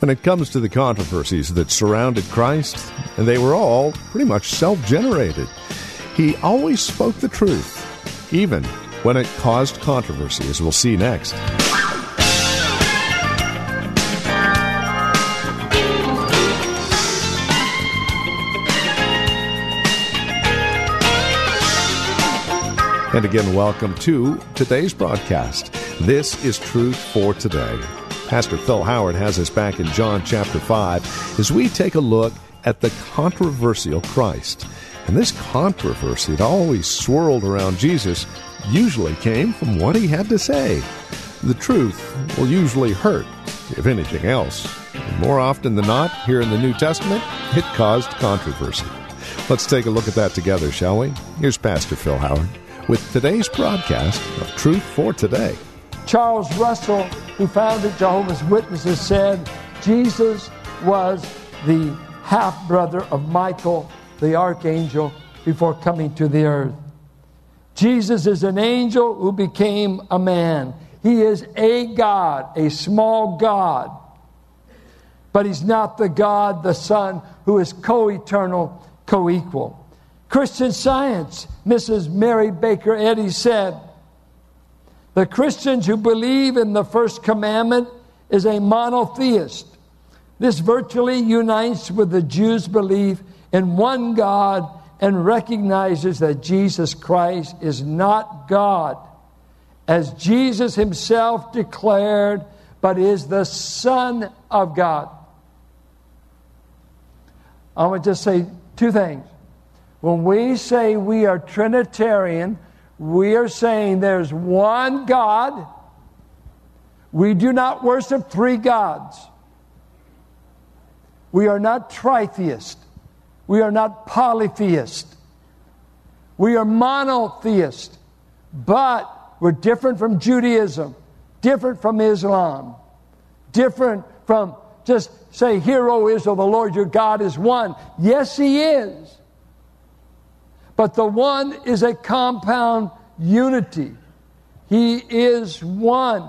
When it comes to the controversies that surrounded Christ, and they were all pretty much self generated, he always spoke the truth, even when it caused controversy, as we'll see next. And again, welcome to today's broadcast. This is Truth for Today. Pastor Phil Howard has us back in John chapter 5 as we take a look at the controversial Christ. And this controversy that always swirled around Jesus usually came from what he had to say. The truth will usually hurt, if anything else. And more often than not, here in the New Testament, it caused controversy. Let's take a look at that together, shall we? Here's Pastor Phil Howard with today's broadcast of Truth for Today. Charles Russell, who founded Jehovah's Witnesses, said Jesus was the half brother of Michael, the archangel, before coming to the earth. Jesus is an angel who became a man. He is a God, a small God. But he's not the God, the Son, who is co eternal, co equal. Christian Science, Mrs. Mary Baker Eddy said, the Christians who believe in the first commandment is a monotheist. This virtually unites with the Jews' belief in one God and recognizes that Jesus Christ is not God, as Jesus himself declared, but is the Son of God. I want to just say two things. When we say we are Trinitarian, we are saying there's one God. We do not worship three gods. We are not tritheist. We are not polytheist. We are monotheist. But we're different from Judaism, different from Islam, different from just say, Hear, O Israel, the Lord your God is one. Yes, He is. But the one is a compound unity. He is one.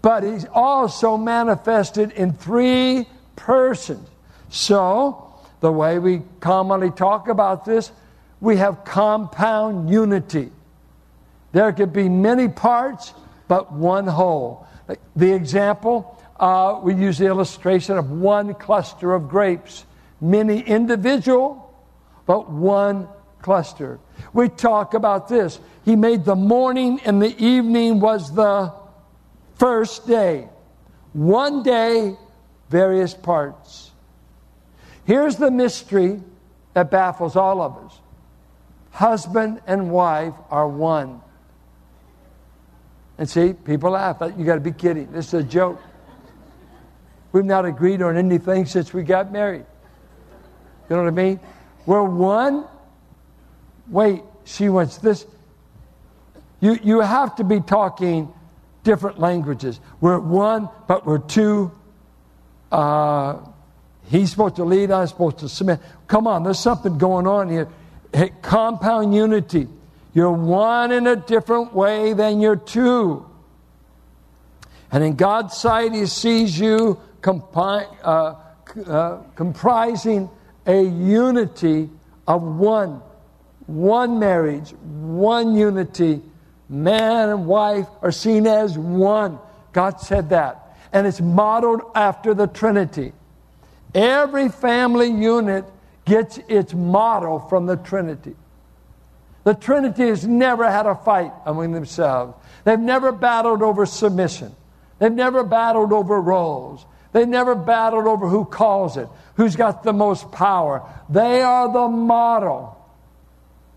But he's also manifested in three persons. So, the way we commonly talk about this, we have compound unity. There could be many parts, but one whole. The example, uh, we use the illustration of one cluster of grapes, many individual, but one cluster. We talk about this. He made the morning and the evening was the first day. One day, various parts. Here's the mystery that baffles all of us husband and wife are one. And see, people laugh. Uh, you got to be kidding. This is a joke. We've not agreed on anything since we got married. You know what I mean? We're one wait, she wants this. You, you have to be talking different languages. We're one, but we're two. Uh, he's supposed to lead, I'm supposed to submit. Come on, there's something going on here. Hey, compound unity. You're one in a different way than you're two. And in God's sight, He sees you compi- uh, uh, comprising a unity of one one marriage, one unity. Man and wife are seen as one. God said that. And it's modeled after the Trinity. Every family unit gets its model from the Trinity. The Trinity has never had a fight among themselves. They've never battled over submission. They've never battled over roles. They've never battled over who calls it, who's got the most power. They are the model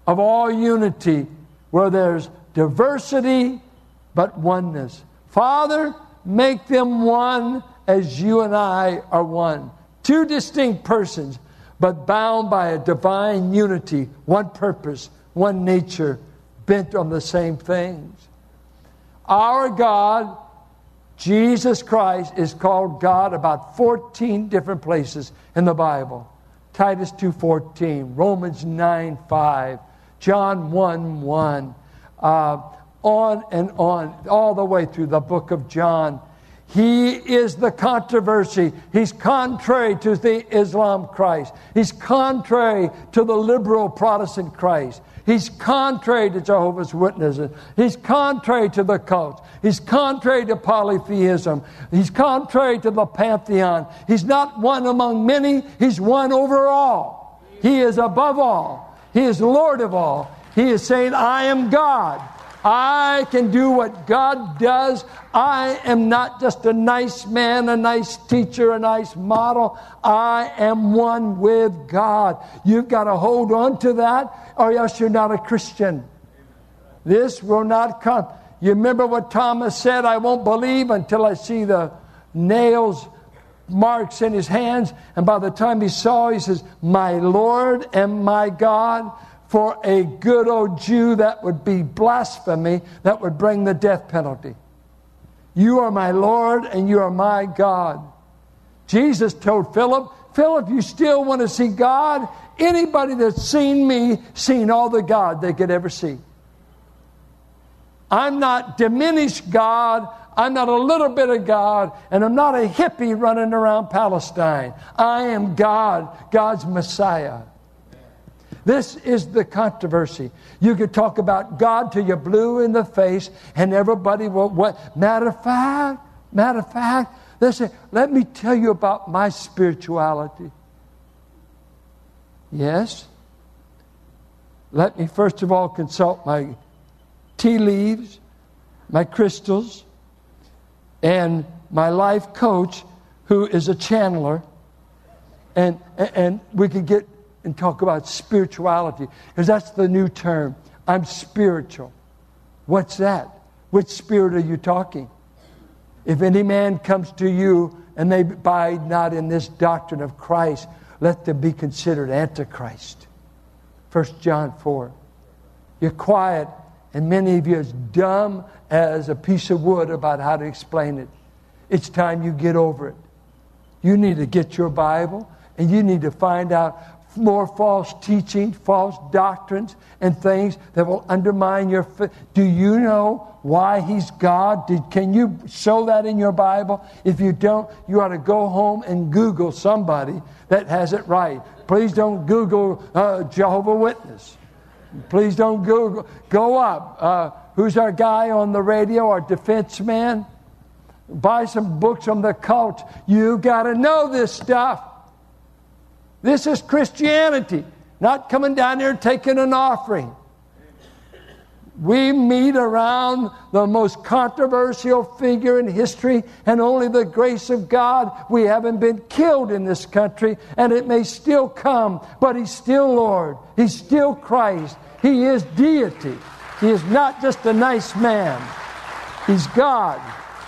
of all unity where there's diversity but oneness. Father, make them one as you and I are one. Two distinct persons, but bound by a divine unity, one purpose, one nature, bent on the same things. Our God, Jesus Christ, is called God about 14 different places in the Bible. Titus 2.14, Romans 9 5, John 1 1, uh, on and on, all the way through the book of John. He is the controversy. He's contrary to the Islam Christ. He's contrary to the liberal Protestant Christ. He's contrary to Jehovah's Witnesses. He's contrary to the cults. He's contrary to polytheism. He's contrary to the pantheon. He's not one among many, he's one over all. He is above all. He is Lord of all. He is saying, I am God. I can do what God does. I am not just a nice man, a nice teacher, a nice model. I am one with God. You've got to hold on to that, or else you're not a Christian. This will not come. You remember what Thomas said? I won't believe until I see the nails marks in his hands. And by the time he saw, he says, My Lord and my God for a good old Jew, that would be blasphemy, that would bring the death penalty. You are my Lord and you are my God. Jesus told Philip, Philip, you still want to see God? Anybody that's seen me, seen all the God they could ever see. I'm not diminished God. I'm not a little bit of God, and I'm not a hippie running around Palestine. I am God, God's Messiah. This is the controversy. You could talk about God till you're blue in the face, and everybody will. What? Matter of fact, matter of fact, listen. Let me tell you about my spirituality. Yes. Let me first of all consult my tea leaves, my crystals, and my life coach, who is a channeler, and and we can get and talk about spirituality because that's the new term. I'm spiritual. What's that? Which spirit are you talking? If any man comes to you and they abide not in this doctrine of Christ, let them be considered antichrist. 1 John 4. You're quiet, and many of you as dumb as a piece of wood about how to explain it. It's time you get over it. You need to get your Bible and you need to find out more false teaching, false doctrines, and things that will undermine your faith. Do you know why He's God? Did, can you show that in your Bible? If you don't, you ought to go home and Google somebody that has it right. Please don't Google uh, Jehovah Witness. Please don't Google. Go up. Uh, who's our guy on the radio? Our defense man. Buy some books on the cult. You got to know this stuff. This is Christianity, not coming down here taking an offering. We meet around the most controversial figure in history, and only the grace of God. We haven't been killed in this country, and it may still come, but He's still Lord. He's still Christ. He is deity. He is not just a nice man, He's God,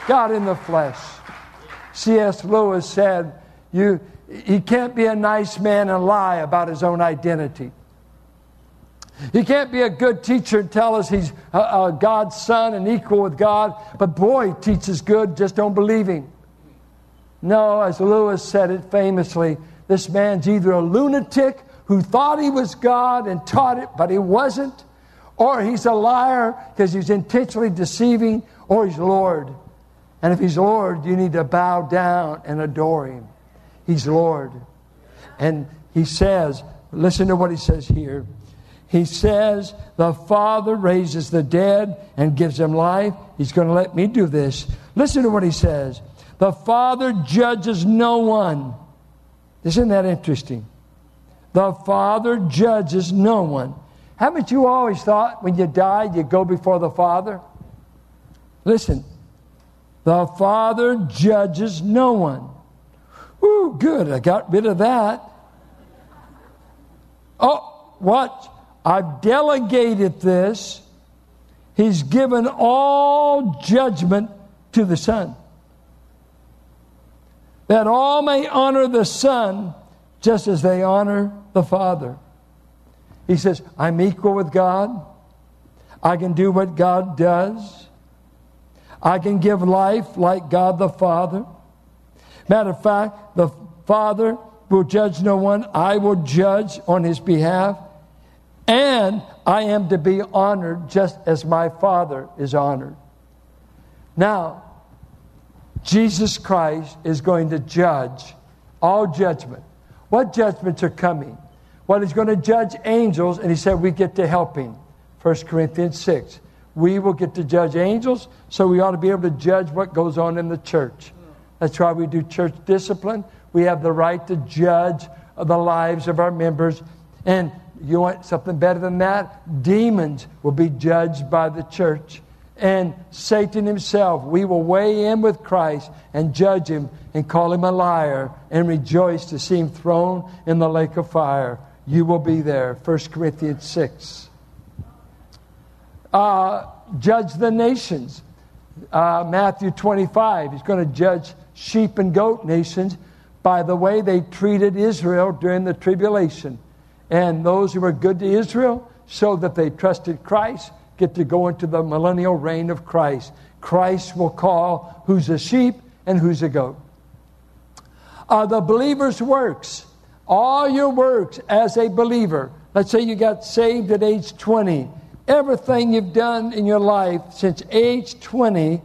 God in the flesh. C.S. Lewis said, you, he can't be a nice man and lie about his own identity. He can't be a good teacher and tell us he's a, a God's son and equal with God, but boy, he teaches good, just don't believe him. No, as Lewis said it famously, this man's either a lunatic who thought he was God and taught it, but he wasn't, or he's a liar because he's intentionally deceiving, or he's Lord. And if he's Lord, you need to bow down and adore him. He's Lord. And he says, listen to what he says here. He says, The Father raises the dead and gives them life. He's going to let me do this. Listen to what he says. The Father judges no one. Isn't that interesting? The Father judges no one. Haven't you always thought when you die, you go before the Father? Listen, the Father judges no one. Ooh, good, I got rid of that. Oh, what? I've delegated this. He's given all judgment to the Son. that all may honor the Son just as they honor the Father. He says, I'm equal with God. I can do what God does. I can give life like God the Father. Matter of fact, the Father will judge no one. I will judge on his behalf. And I am to be honored just as my Father is honored. Now, Jesus Christ is going to judge all judgment. What judgments are coming? Well, he's going to judge angels, and he said we get to help him. 1 Corinthians 6. We will get to judge angels, so we ought to be able to judge what goes on in the church. That's why we do church discipline. We have the right to judge the lives of our members. And you want something better than that? Demons will be judged by the church. And Satan himself, we will weigh in with Christ and judge him and call him a liar and rejoice to see him thrown in the lake of fire. You will be there. 1 Corinthians 6. Uh, judge the nations. Uh, Matthew 25, he's going to judge sheep and goat nations by the way they treated Israel during the tribulation. And those who were good to Israel showed that they trusted Christ, get to go into the millennial reign of Christ. Christ will call who's a sheep and who's a goat. Uh, the believer's works, all your works as a believer. Let's say you got saved at age 20. Everything you've done in your life since age 20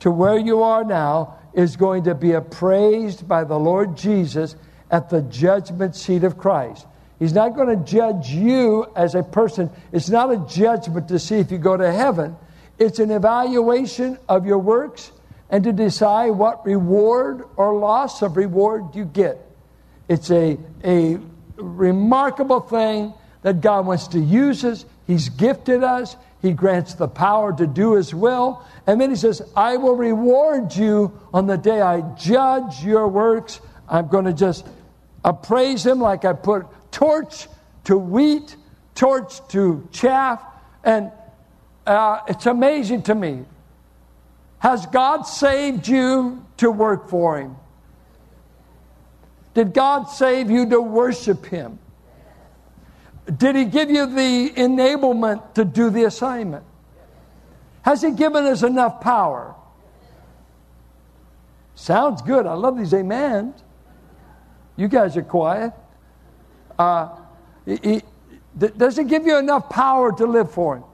to where you are now is going to be appraised by the Lord Jesus at the judgment seat of Christ. He's not going to judge you as a person. It's not a judgment to see if you go to heaven. It's an evaluation of your works and to decide what reward or loss of reward you get. It's a, a remarkable thing that God wants to use us. He's gifted us. He grants the power to do His will. And then He says, I will reward you on the day I judge your works. I'm going to just appraise Him like I put torch to wheat, torch to chaff. And uh, it's amazing to me. Has God saved you to work for Him? Did God save you to worship Him? Did He give you the enablement to do the assignment? Has He given us enough power? Sounds good. I love these amens. You guys are quiet. Uh, he, he, does it give you enough power to live for Him?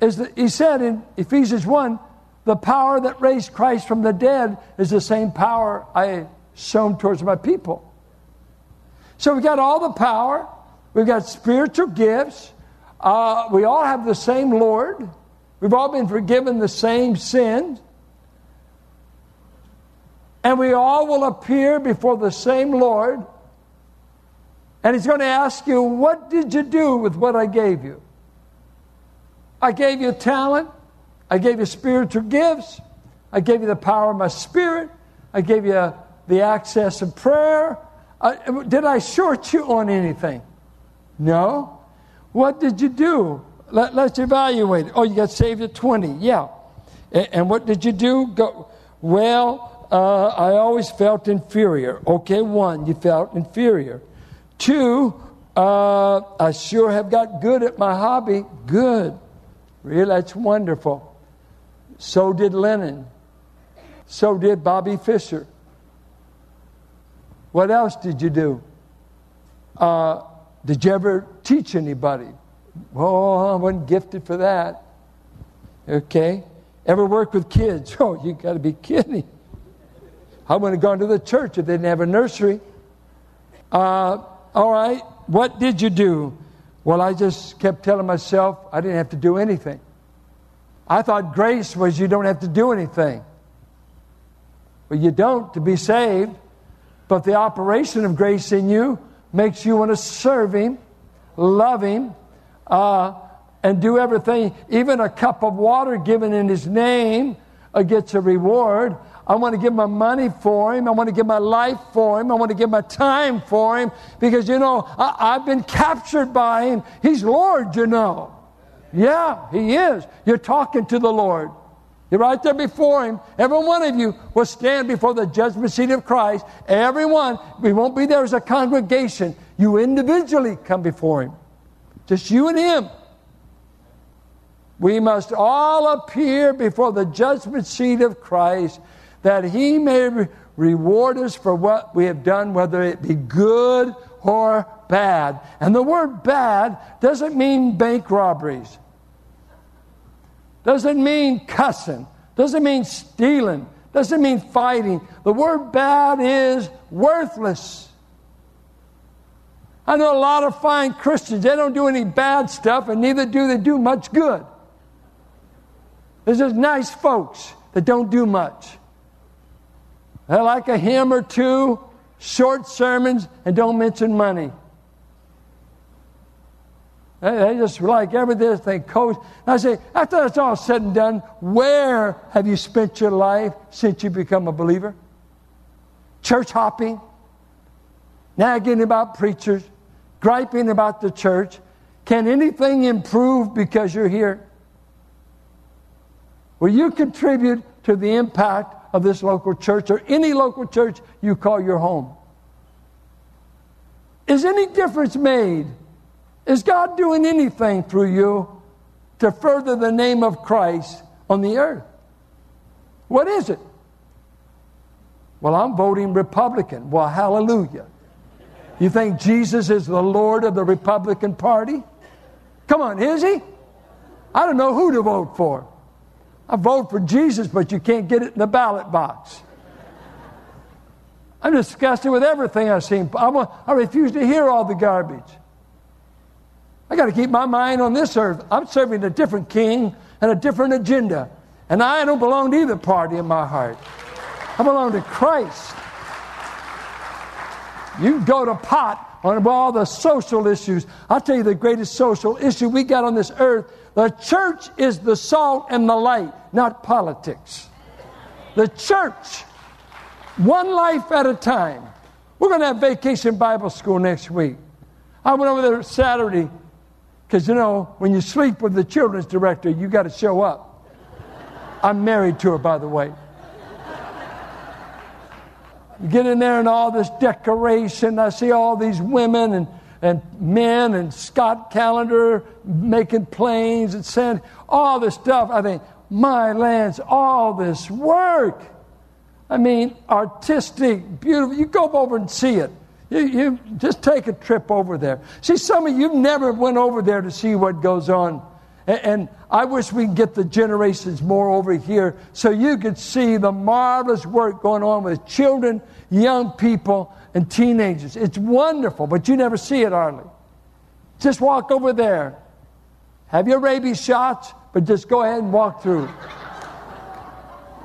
Is the, he said in Ephesians 1 the power that raised Christ from the dead is the same power I shown towards my people. So we've got all the power, we've got spiritual gifts, uh, we all have the same Lord, we've all been forgiven the same sin, and we all will appear before the same Lord. And he's going to ask you, What did you do with what I gave you? I gave you talent. I gave you spiritual gifts. I gave you the power of my spirit. I gave you the access of prayer. Uh, did I short you on anything? No. What did you do? Let, us evaluate. Oh, you got saved at 20. Yeah. And, and what did you do? Go, well, uh, I always felt inferior. Okay, one, you felt inferior. Two, uh, I sure have got good at my hobby. Good. Really, that's wonderful. So did Lennon. So did Bobby Fischer. What else did you do? Uh, did you ever teach anybody? Oh, I wasn't gifted for that. Okay. Ever work with kids? Oh, you got to be kidding. I wouldn't have gone to the church if they didn't have a nursery. Uh, all right. What did you do? Well, I just kept telling myself I didn't have to do anything. I thought grace was you don't have to do anything. But you don't to be saved. But the operation of grace in you makes you want to serve Him, love Him, uh, and do everything. Even a cup of water given in His name uh, gets a reward. I want to give my money for Him. I want to give my life for Him. I want to give my time for Him because, you know, I, I've been captured by Him. He's Lord, you know. Yeah, He is. You're talking to the Lord. You're right there before Him. Every one of you will stand before the judgment seat of Christ. Everyone. We won't be there as a congregation. You individually come before Him. Just you and Him. We must all appear before the judgment seat of Christ that He may re- reward us for what we have done, whether it be good or bad. And the word bad doesn't mean bank robberies, doesn't mean cussing, doesn't mean stealing, doesn't mean fighting. The word bad is worthless. I know a lot of fine Christians, they don't do any bad stuff, and neither do they do much good. There's just nice folks that don't do much. They like a hymn or two, short sermons, and don't mention money. They just like everything they coast. I say, after that's all said and done, where have you spent your life since you become a believer? Church hopping, nagging about preachers, griping about the church. Can anything improve because you're here? Will you contribute to the impact of this local church or any local church you call your home? Is any difference made is God doing anything through you to further the name of Christ on the earth? What is it? Well, I'm voting Republican. Well, hallelujah. You think Jesus is the Lord of the Republican Party? Come on, is he? I don't know who to vote for. I vote for Jesus, but you can't get it in the ballot box. I'm disgusted with everything I've seen. I, I refuse to hear all the garbage. I got to keep my mind on this earth. I'm serving a different king and a different agenda. And I don't belong to either party in my heart. I belong to Christ. You go to pot on all the social issues. I'll tell you the greatest social issue we got on this earth. The church is the salt and the light, not politics. The church, one life at a time. We're going to have vacation Bible school next week. I went over there Saturday because, you know, when you sleep with the children's director, you got to show up. I'm married to her, by the way. You get in there and all this decoration. I see all these women and, and men and Scott Calendar making planes and sand, all this stuff. I think, my lands, all this work. I mean, artistic, beautiful. You go over and see it. You, you just take a trip over there. See, some of you never went over there to see what goes on. And, I wish we could get the generations more over here so you could see the marvelous work going on with children, young people, and teenagers. It's wonderful, but you never see it hardly. Just walk over there. Have your rabies shots, but just go ahead and walk through.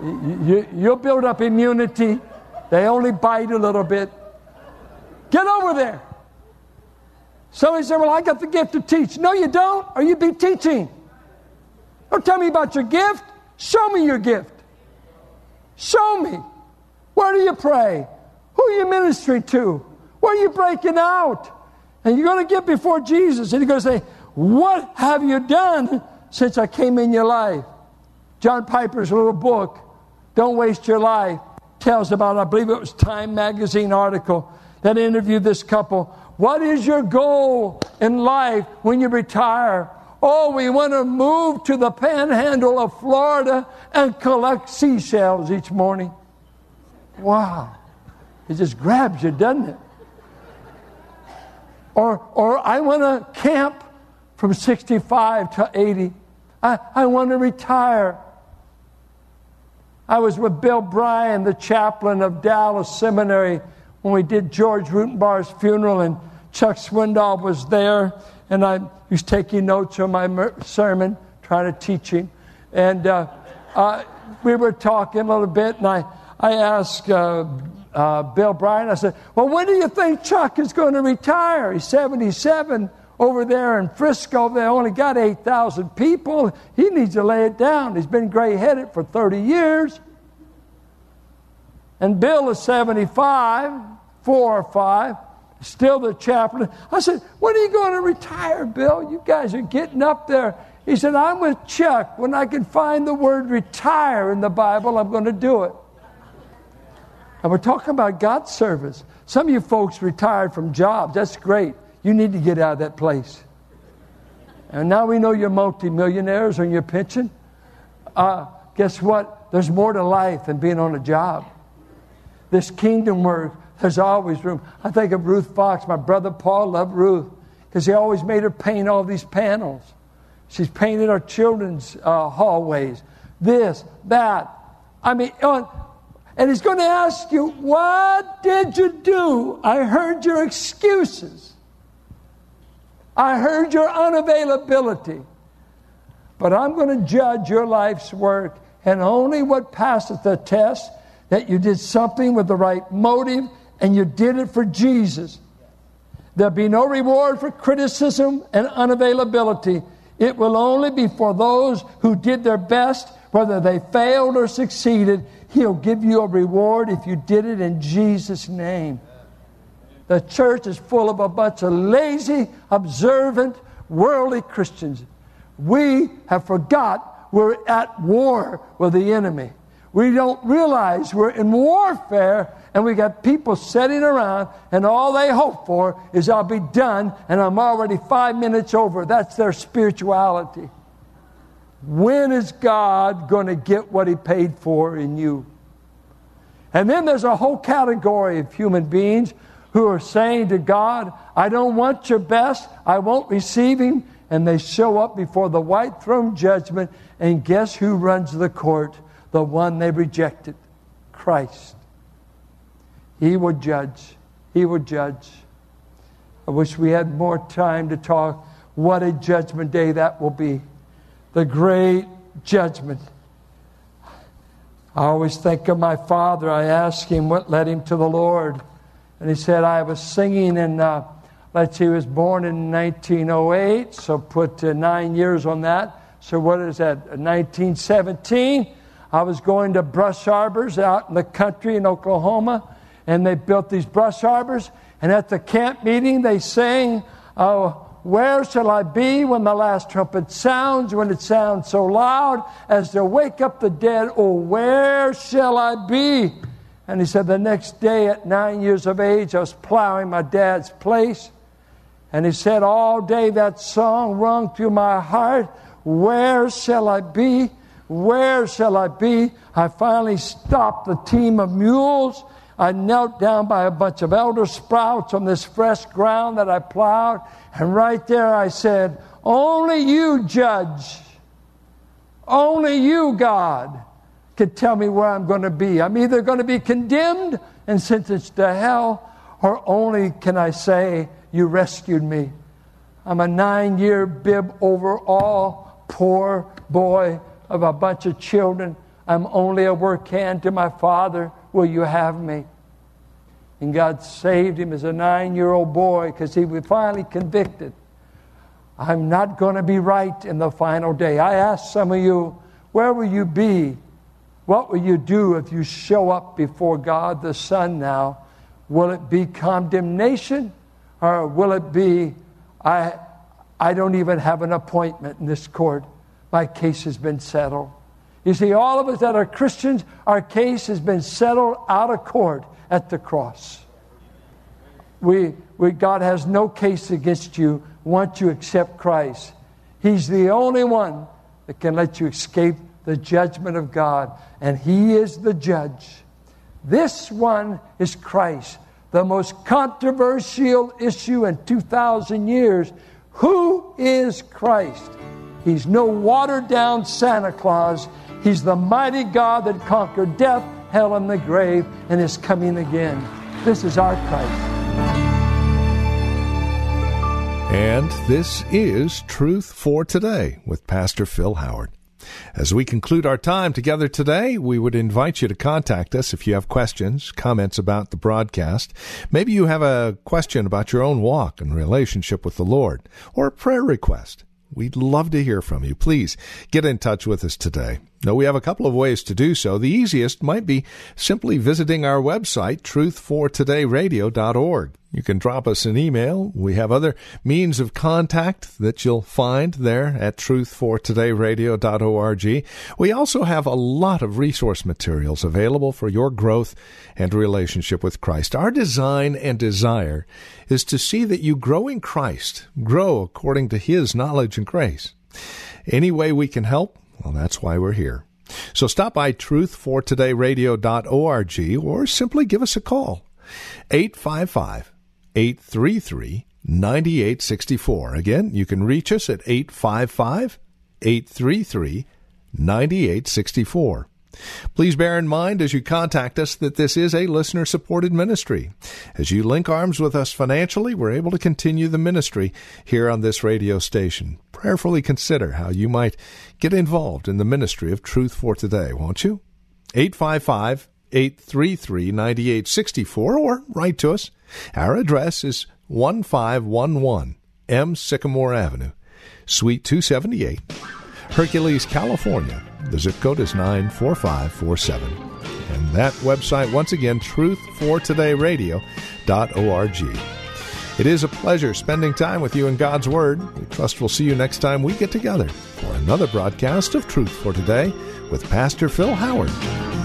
you, you'll build up immunity. They only bite a little bit. Get over there. Somebody said, Well, I got the gift to teach. No, you don't, or you'd be teaching. Don't tell me about your gift. Show me your gift. Show me. Where do you pray? Who are you ministering to? Where are you breaking out? And you're going to get before Jesus and you're going to say, What have you done since I came in your life? John Piper's little book, Don't Waste Your Life, tells about, I believe it was Time magazine article that interviewed this couple. What is your goal in life when you retire? Oh, we want to move to the panhandle of Florida and collect seashells each morning. Wow. It just grabs you, doesn't it? Or, or I want to camp from 65 to 80. I, I want to retire. I was with Bill Bryan, the chaplain of Dallas Seminary when we did George Rutenbar's funeral, and Chuck Swindoll was there, and I was taking notes on my sermon, trying to teach him. And uh, uh, we were talking a little bit, and I, I asked uh, uh Bill Bryan, I said, Well, when do you think Chuck is going to retire? He's 77 over there in Frisco. They only got 8,000 people. He needs to lay it down. He's been gray headed for 30 years. And Bill is 75, four or five, still the chaplain. I said, When are you going to retire, Bill? You guys are getting up there He said, I'm with Chuck. When I can find the word retire in the Bible, I'm going to do it. And we're talking about God's service. Some of you folks retired from jobs. That's great. You need to get out of that place. And now we know you're multimillionaires on your pension. Uh, guess what? There's more to life than being on a job. This kingdom work, there's always room. I think of Ruth Fox. My brother Paul loved Ruth because he always made her paint all these panels. She's painted our children's uh, hallways. This, that. I mean, on, and he's going to ask you, What did you do? I heard your excuses. I heard your unavailability. But I'm going to judge your life's work, and only what passes the test that you did something with the right motive and you did it for Jesus. There'll be no reward for criticism and unavailability. It will only be for those who did their best, whether they failed or succeeded. He'll give you a reward if you did it in Jesus' name. The church is full of a bunch of lazy, observant, worldly Christians. We have forgot we're at war with the enemy. We don't realize we're in warfare and we got people sitting around and all they hope for is I'll be done and I'm already five minutes over. That's their spirituality. When is God going to get what He paid for in you? And then there's a whole category of human beings who are saying to God, I don't want your best, I won't receive Him. And they show up before the white throne judgment, and guess who runs the court? The one they rejected Christ. He would judge. He would judge. I wish we had more time to talk. What a judgment day that will be the great judgment. I always think of my father. I asked him what led him to the Lord. And he said, I was singing in, uh, let's see, he was born in 1908, so put uh, nine years on that. So what is that, 1917? I was going to brush arbors out in the country in Oklahoma, and they built these brush arbors. And at the camp meeting, they sang, oh, where shall I be when the last trumpet sounds, when it sounds so loud as to wake up the dead? Oh, where shall I be? And he said, The next day at nine years of age, I was plowing my dad's place. And he said, All day that song rung through my heart. Where shall I be? Where shall I be? I finally stopped the team of mules I knelt down by a bunch of elder sprouts on this fresh ground that I plowed, and right there I said, Only you, judge, only you, God, could tell me where I'm going to be. I'm either going to be condemned and sentenced to hell, or only can I say, You rescued me. I'm a nine year bib overall, poor boy of a bunch of children. I'm only a work hand to my father. Will you have me? And God saved him as a nine year old boy because he was finally convicted. I'm not going to be right in the final day. I ask some of you, where will you be? What will you do if you show up before God the Son now? Will it be condemnation or will it be, I, I don't even have an appointment in this court? My case has been settled. You see, all of us that are Christians, our case has been settled out of court at the cross. We, we, God has no case against you once you accept Christ. He's the only one that can let you escape the judgment of God, and He is the judge. This one is Christ, the most controversial issue in 2,000 years. Who is Christ? He's no watered down Santa Claus. He's the mighty God that conquered death, hell, and the grave and is coming again. This is our Christ. And this is Truth for Today with Pastor Phil Howard. As we conclude our time together today, we would invite you to contact us if you have questions, comments about the broadcast. Maybe you have a question about your own walk and relationship with the Lord, or a prayer request. We'd love to hear from you. Please get in touch with us today. Now, we have a couple of ways to do so. The easiest might be simply visiting our website, truthfortodayradio.org. You can drop us an email. We have other means of contact that you'll find there at truthfortodayradio.org. We also have a lot of resource materials available for your growth and relationship with Christ. Our design and desire is to see that you grow in Christ, grow according to His knowledge and grace. Any way we can help, well, that's why we're here. So stop by truthfortodayradio.org or simply give us a call. 855 833 9864. Again, you can reach us at 855 833 9864. Please bear in mind as you contact us that this is a listener supported ministry. As you link arms with us financially, we're able to continue the ministry here on this radio station. Prayerfully consider how you might get involved in the ministry of Truth for Today, won't you? 855 833 9864 or write to us. Our address is 1511 M. Sycamore Avenue, Suite 278, Hercules, California. The zip code is 94547. And that website, once again, truthfortodayradio.org. It is a pleasure spending time with you in God's Word. We trust we'll see you next time we get together for another broadcast of Truth for Today with Pastor Phil Howard.